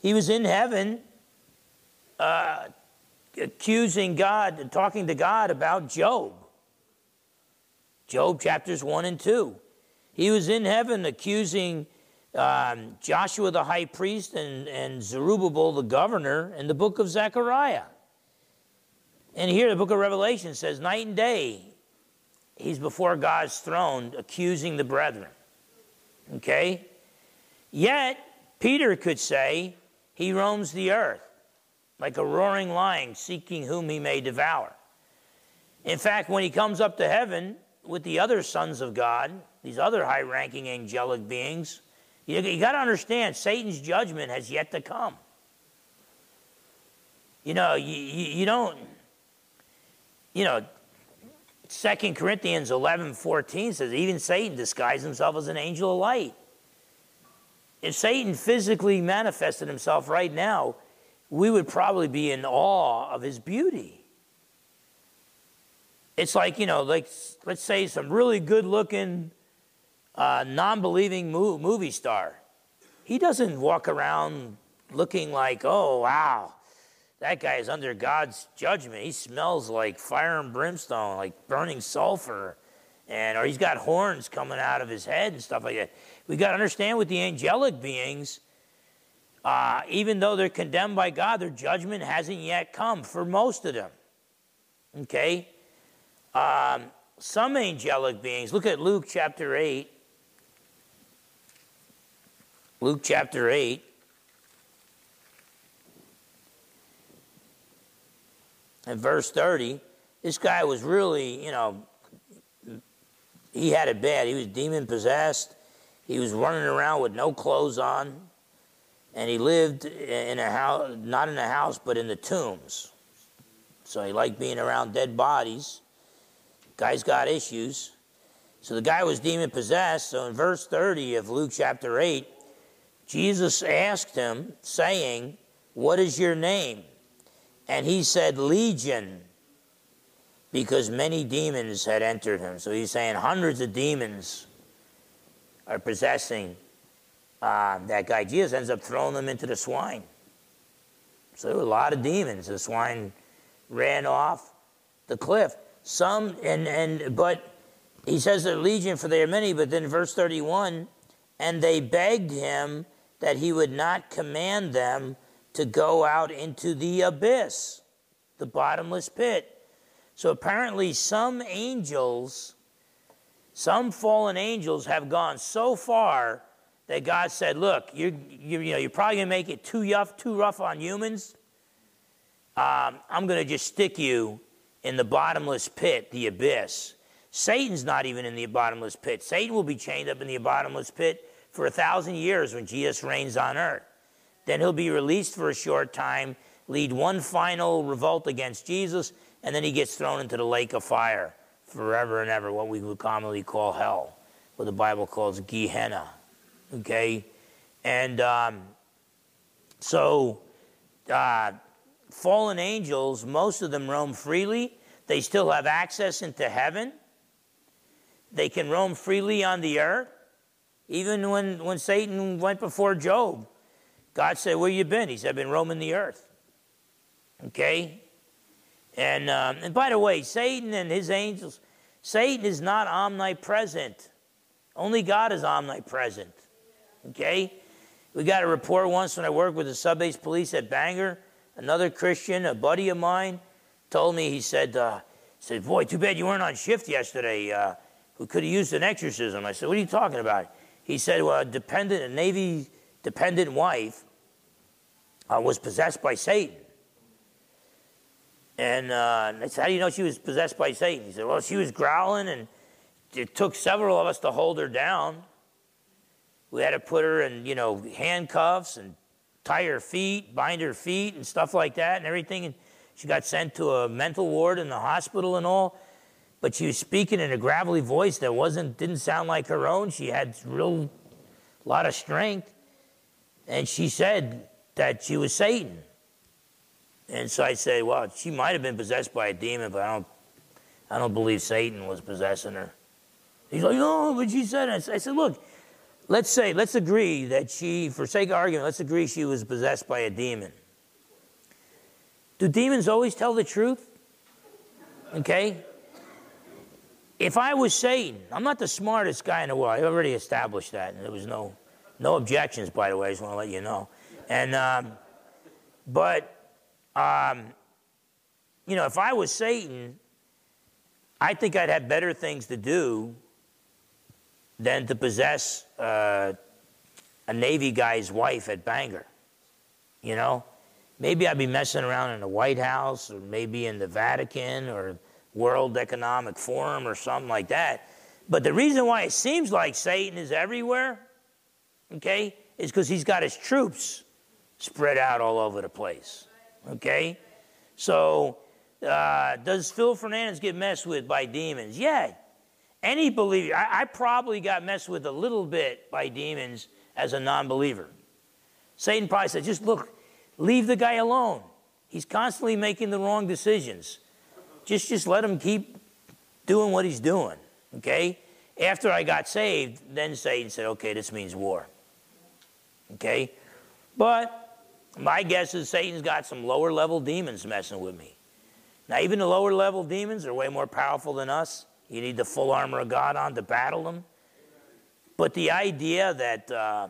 He was in heaven uh, accusing God talking to God about Job. Job chapters 1 and 2. He was in heaven accusing um, Joshua the high priest and, and Zerubbabel the governor in the book of Zechariah. And here the book of Revelation says, night and day, he's before God's throne accusing the brethren. Okay? Yet, Peter could say, he roams the earth like a roaring lion seeking whom he may devour. In fact, when he comes up to heaven with the other sons of God, these other high ranking angelic beings, you, you got to understand, Satan's judgment has yet to come. You know, you, you, you don't, you know, 2 Corinthians 11 14 says, even Satan disguised himself as an angel of light. If Satan physically manifested himself right now, we would probably be in awe of his beauty. It's like, you know, like, let's say some really good looking uh, non believing movie star. He doesn't walk around looking like, oh, wow, that guy is under God's judgment. He smells like fire and brimstone, like burning sulfur, and or he's got horns coming out of his head and stuff like that. We got to understand with the angelic beings, uh, even though they're condemned by God, their judgment hasn't yet come for most of them. Okay? Um, some angelic beings, look at Luke chapter 8. Luke chapter 8. And verse 30, this guy was really, you know, he had it bad. He was demon possessed. He was running around with no clothes on. And he lived in a house, not in a house, but in the tombs. So he liked being around dead bodies. Guy's got issues. So the guy was demon possessed. So in verse 30 of Luke chapter 8, Jesus asked him, saying, What is your name? And he said, Legion, because many demons had entered him. So he's saying hundreds of demons are possessing uh, that guy. Jesus ends up throwing them into the swine. So there were a lot of demons. The swine ran off the cliff. Some, and, and but he says they're legion for they are many, but then verse 31, and they begged him that he would not command them to go out into the abyss, the bottomless pit. So apparently, some angels, some fallen angels, have gone so far that God said, "Look, you're, you, you know, you're probably going to make it too rough, too rough on humans. Um, I'm going to just stick you in the bottomless pit, the abyss." Satan's not even in the bottomless pit. Satan will be chained up in the bottomless pit for a thousand years when Jesus reigns on earth. Then he'll be released for a short time, lead one final revolt against Jesus, and then he gets thrown into the lake of fire forever and ever, what we would commonly call hell, what the Bible calls Gehenna. Okay? And um, so, uh, fallen angels, most of them roam freely. They still have access into heaven. They can roam freely on the earth Even when, when Satan went before Job, God said, Where you been? He said, I've been roaming the earth. Okay? And, um, and by the way, Satan and his angels, Satan is not omnipresent. Only God is omnipresent. Okay? We got a report once when I worked with the sub base police at Bangor. Another Christian, a buddy of mine, told me, he said, uh, said, Boy, too bad you weren't on shift yesterday. Uh, we could have used an exorcism. I said, What are you talking about? He said, Well, a dependent, a Navy dependent wife uh, was possessed by Satan. And uh, I said, How do you know she was possessed by Satan? He said, Well, she was growling, and it took several of us to hold her down. We had to put her in, you know, handcuffs and tie her feet, bind her feet, and stuff like that, and everything. And she got sent to a mental ward in the hospital and all. But she was speaking in a gravelly voice that wasn't didn't sound like her own. She had real lot of strength, and she said that she was Satan. And so I say, well, she might have been possessed by a demon, but I don't, I don't believe Satan was possessing her. He's like, no, but she said it. I said, look, let's say, let's agree that she, for sake of argument, let's agree she was possessed by a demon. Do demons always tell the truth? Okay? If I was Satan, I'm not the smartest guy in the world. I already established that. And there was no, no objections, by the way. I just want to let you know. And, um, but um, you know, if I was Satan, I think I'd have better things to do than to possess uh, a Navy guy's wife at Bangor. You know, maybe I'd be messing around in the White House or maybe in the Vatican or World Economic Forum or something like that. But the reason why it seems like Satan is everywhere, okay, is because he's got his troops spread out all over the place. Okay? So, uh, does Phil Fernandes get messed with by demons? Yeah. Any believer, I, I probably got messed with a little bit by demons as a non believer. Satan probably said, just look, leave the guy alone. He's constantly making the wrong decisions. Just, just let him keep doing what he's doing. Okay? After I got saved, then Satan said, okay, this means war. Okay? But my guess is Satan's got some lower level demons messing with me. Now, even the lower level demons are way more powerful than us. You need the full armor of God on to battle them. But the idea that uh,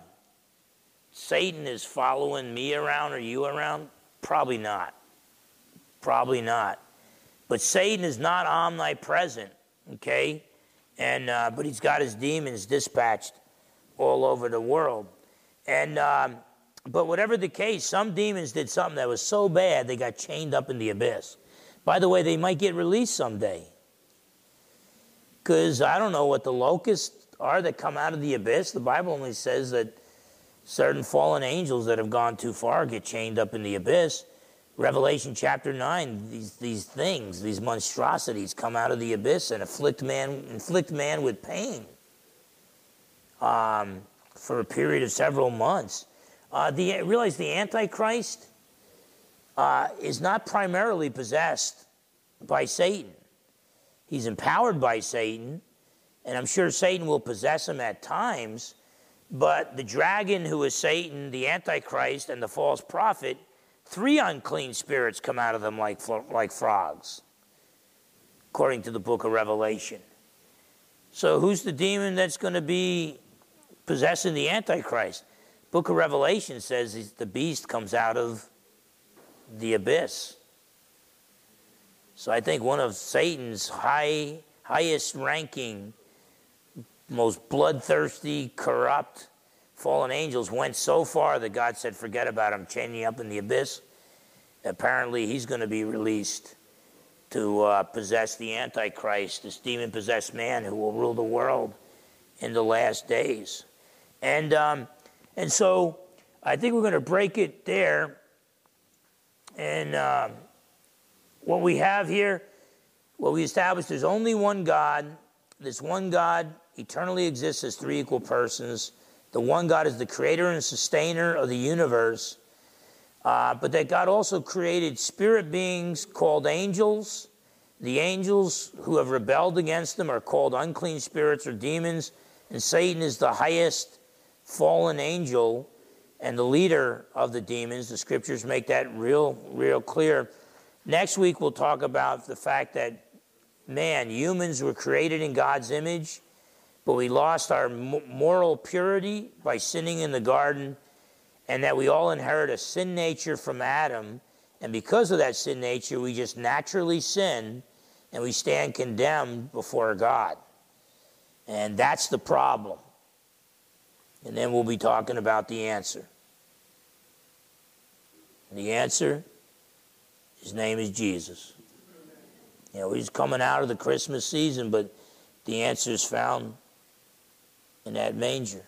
Satan is following me around or you around, probably not. Probably not. But Satan is not omnipresent, okay? And uh, but he's got his demons dispatched all over the world. And um, but whatever the case, some demons did something that was so bad they got chained up in the abyss. By the way, they might get released someday. Because I don't know what the locusts are that come out of the abyss. The Bible only says that certain fallen angels that have gone too far get chained up in the abyss. Revelation chapter 9, these, these things, these monstrosities come out of the abyss and afflict man, inflict man with pain um, for a period of several months. Uh, the, realize the Antichrist uh, is not primarily possessed by Satan. He's empowered by Satan, and I'm sure Satan will possess him at times. But the dragon, who is Satan, the Antichrist, and the false prophet, three unclean spirits come out of them like, like frogs, according to the book of Revelation. So, who's the demon that's going to be possessing the Antichrist? Book of Revelation says the beast comes out of the abyss. So I think one of Satan's high, highest ranking, most bloodthirsty, corrupt fallen angels went so far that God said, forget about him, chaining up in the abyss. Apparently, he's going to be released to uh, possess the Antichrist, this demon possessed man who will rule the world in the last days. And um, and so I think we're going to break it there. And um, what we have here, what we established, there's only one God. This one God eternally exists as three equal persons. The one God is the creator and sustainer of the universe. Uh, but that God also created spirit beings called angels. The angels who have rebelled against him are called unclean spirits or demons And Satan is the highest fallen angel and the leader of the demons. The scriptures make that real, real clear. Next week, we'll talk about the fact that, man, humans were created in God's image, but we lost our moral purity by sinning in the garden, and that we all inherit a sin nature from Adam. And because of that sin nature, we just naturally sin and we stand condemned before God. And that's the problem. And then we'll be talking about the answer. The answer, his name is Jesus. You know, he's coming out of the Christmas season, but the answer is found in that manger.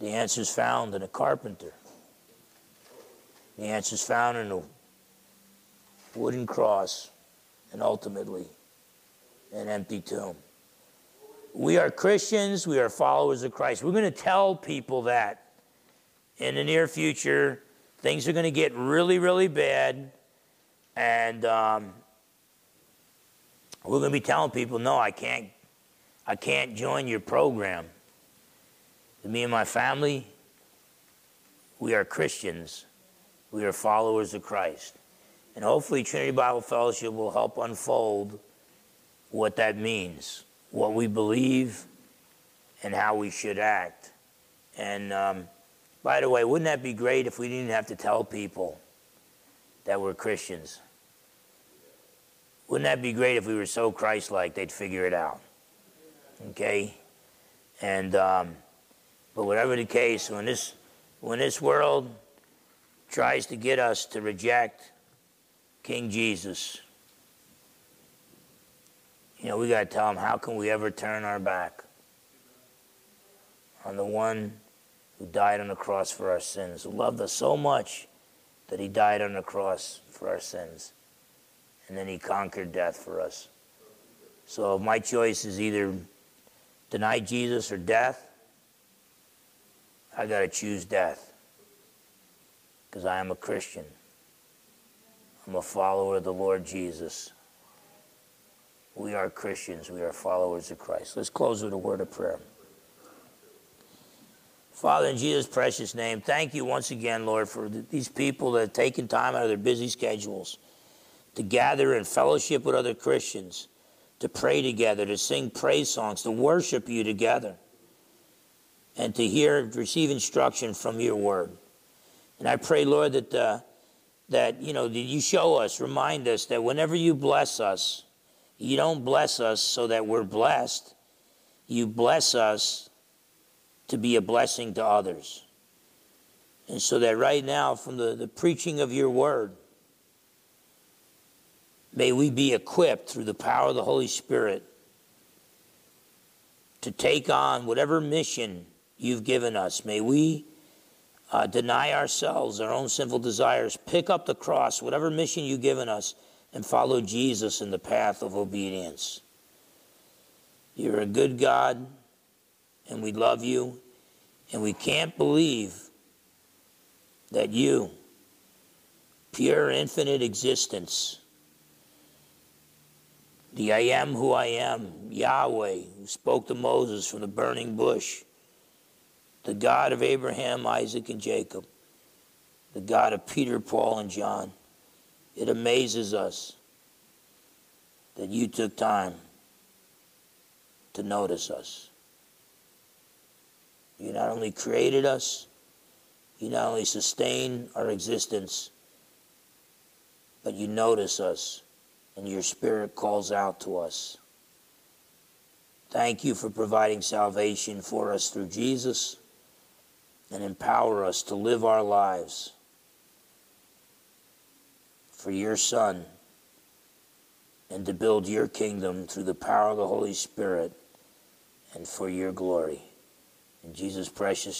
The answer is found in a carpenter. The answer is found in a wooden cross and ultimately an empty tomb. We are Christians, we are followers of Christ. We're going to tell people that in the near future, things are going to get really, really bad. And um, we're going to be telling people, no, I can't, I can't join your program. Me and my family, we are Christians. We are followers of Christ. And hopefully, Trinity Bible Fellowship will help unfold what that means, what we believe, and how we should act. And um, by the way, wouldn't that be great if we didn't have to tell people that we're Christians? Wouldn't that be great if we were so Christ like they'd figure it out? Okay? And, um, but whatever the case, when this, when this world tries to get us to reject King Jesus, you know, we got to tell them, how can we ever turn our back on the one who died on the cross for our sins, who loved us so much that he died on the cross for our sins, and then he conquered death for us. So my choice is either deny Jesus or death. I got to choose death because I am a Christian. I'm a follower of the Lord Jesus. We are Christians. We are followers of Christ. Let's close with a word of prayer. Father, in Jesus' precious name, thank you once again, Lord, for these people that have taken time out of their busy schedules to gather in fellowship with other Christians, to pray together, to sing praise songs, to worship you together, and to hear, receive instruction from your word. And I pray, Lord, that, uh, that you know, that you show us, remind us that whenever you bless us, you don't bless us so that we're blessed. You bless us to be a blessing to others. And so that right now, from the, the preaching of your word, may we be equipped through the power of the Holy Spirit to take on whatever mission you've given us. May we uh, deny ourselves, our own sinful desires, pick up the cross, whatever mission you've given us and follow Jesus in the path of obedience. You're a good God, and we love you, and we can't believe that you, pure infinite existence, the I am who I am, Yahweh, who spoke to Moses from the burning bush, the God of Abraham, Isaac, and Jacob, the God of Peter, Paul, and John, it amazes us that you took time to notice us. You not only created us, you not only sustain our existence, but you notice us and your spirit calls out to us. Thank you for providing salvation for us through Jesus and empower us to live our lives for your Son and to build your kingdom through the power of the Holy Spirit and for your glory. In Jesus' precious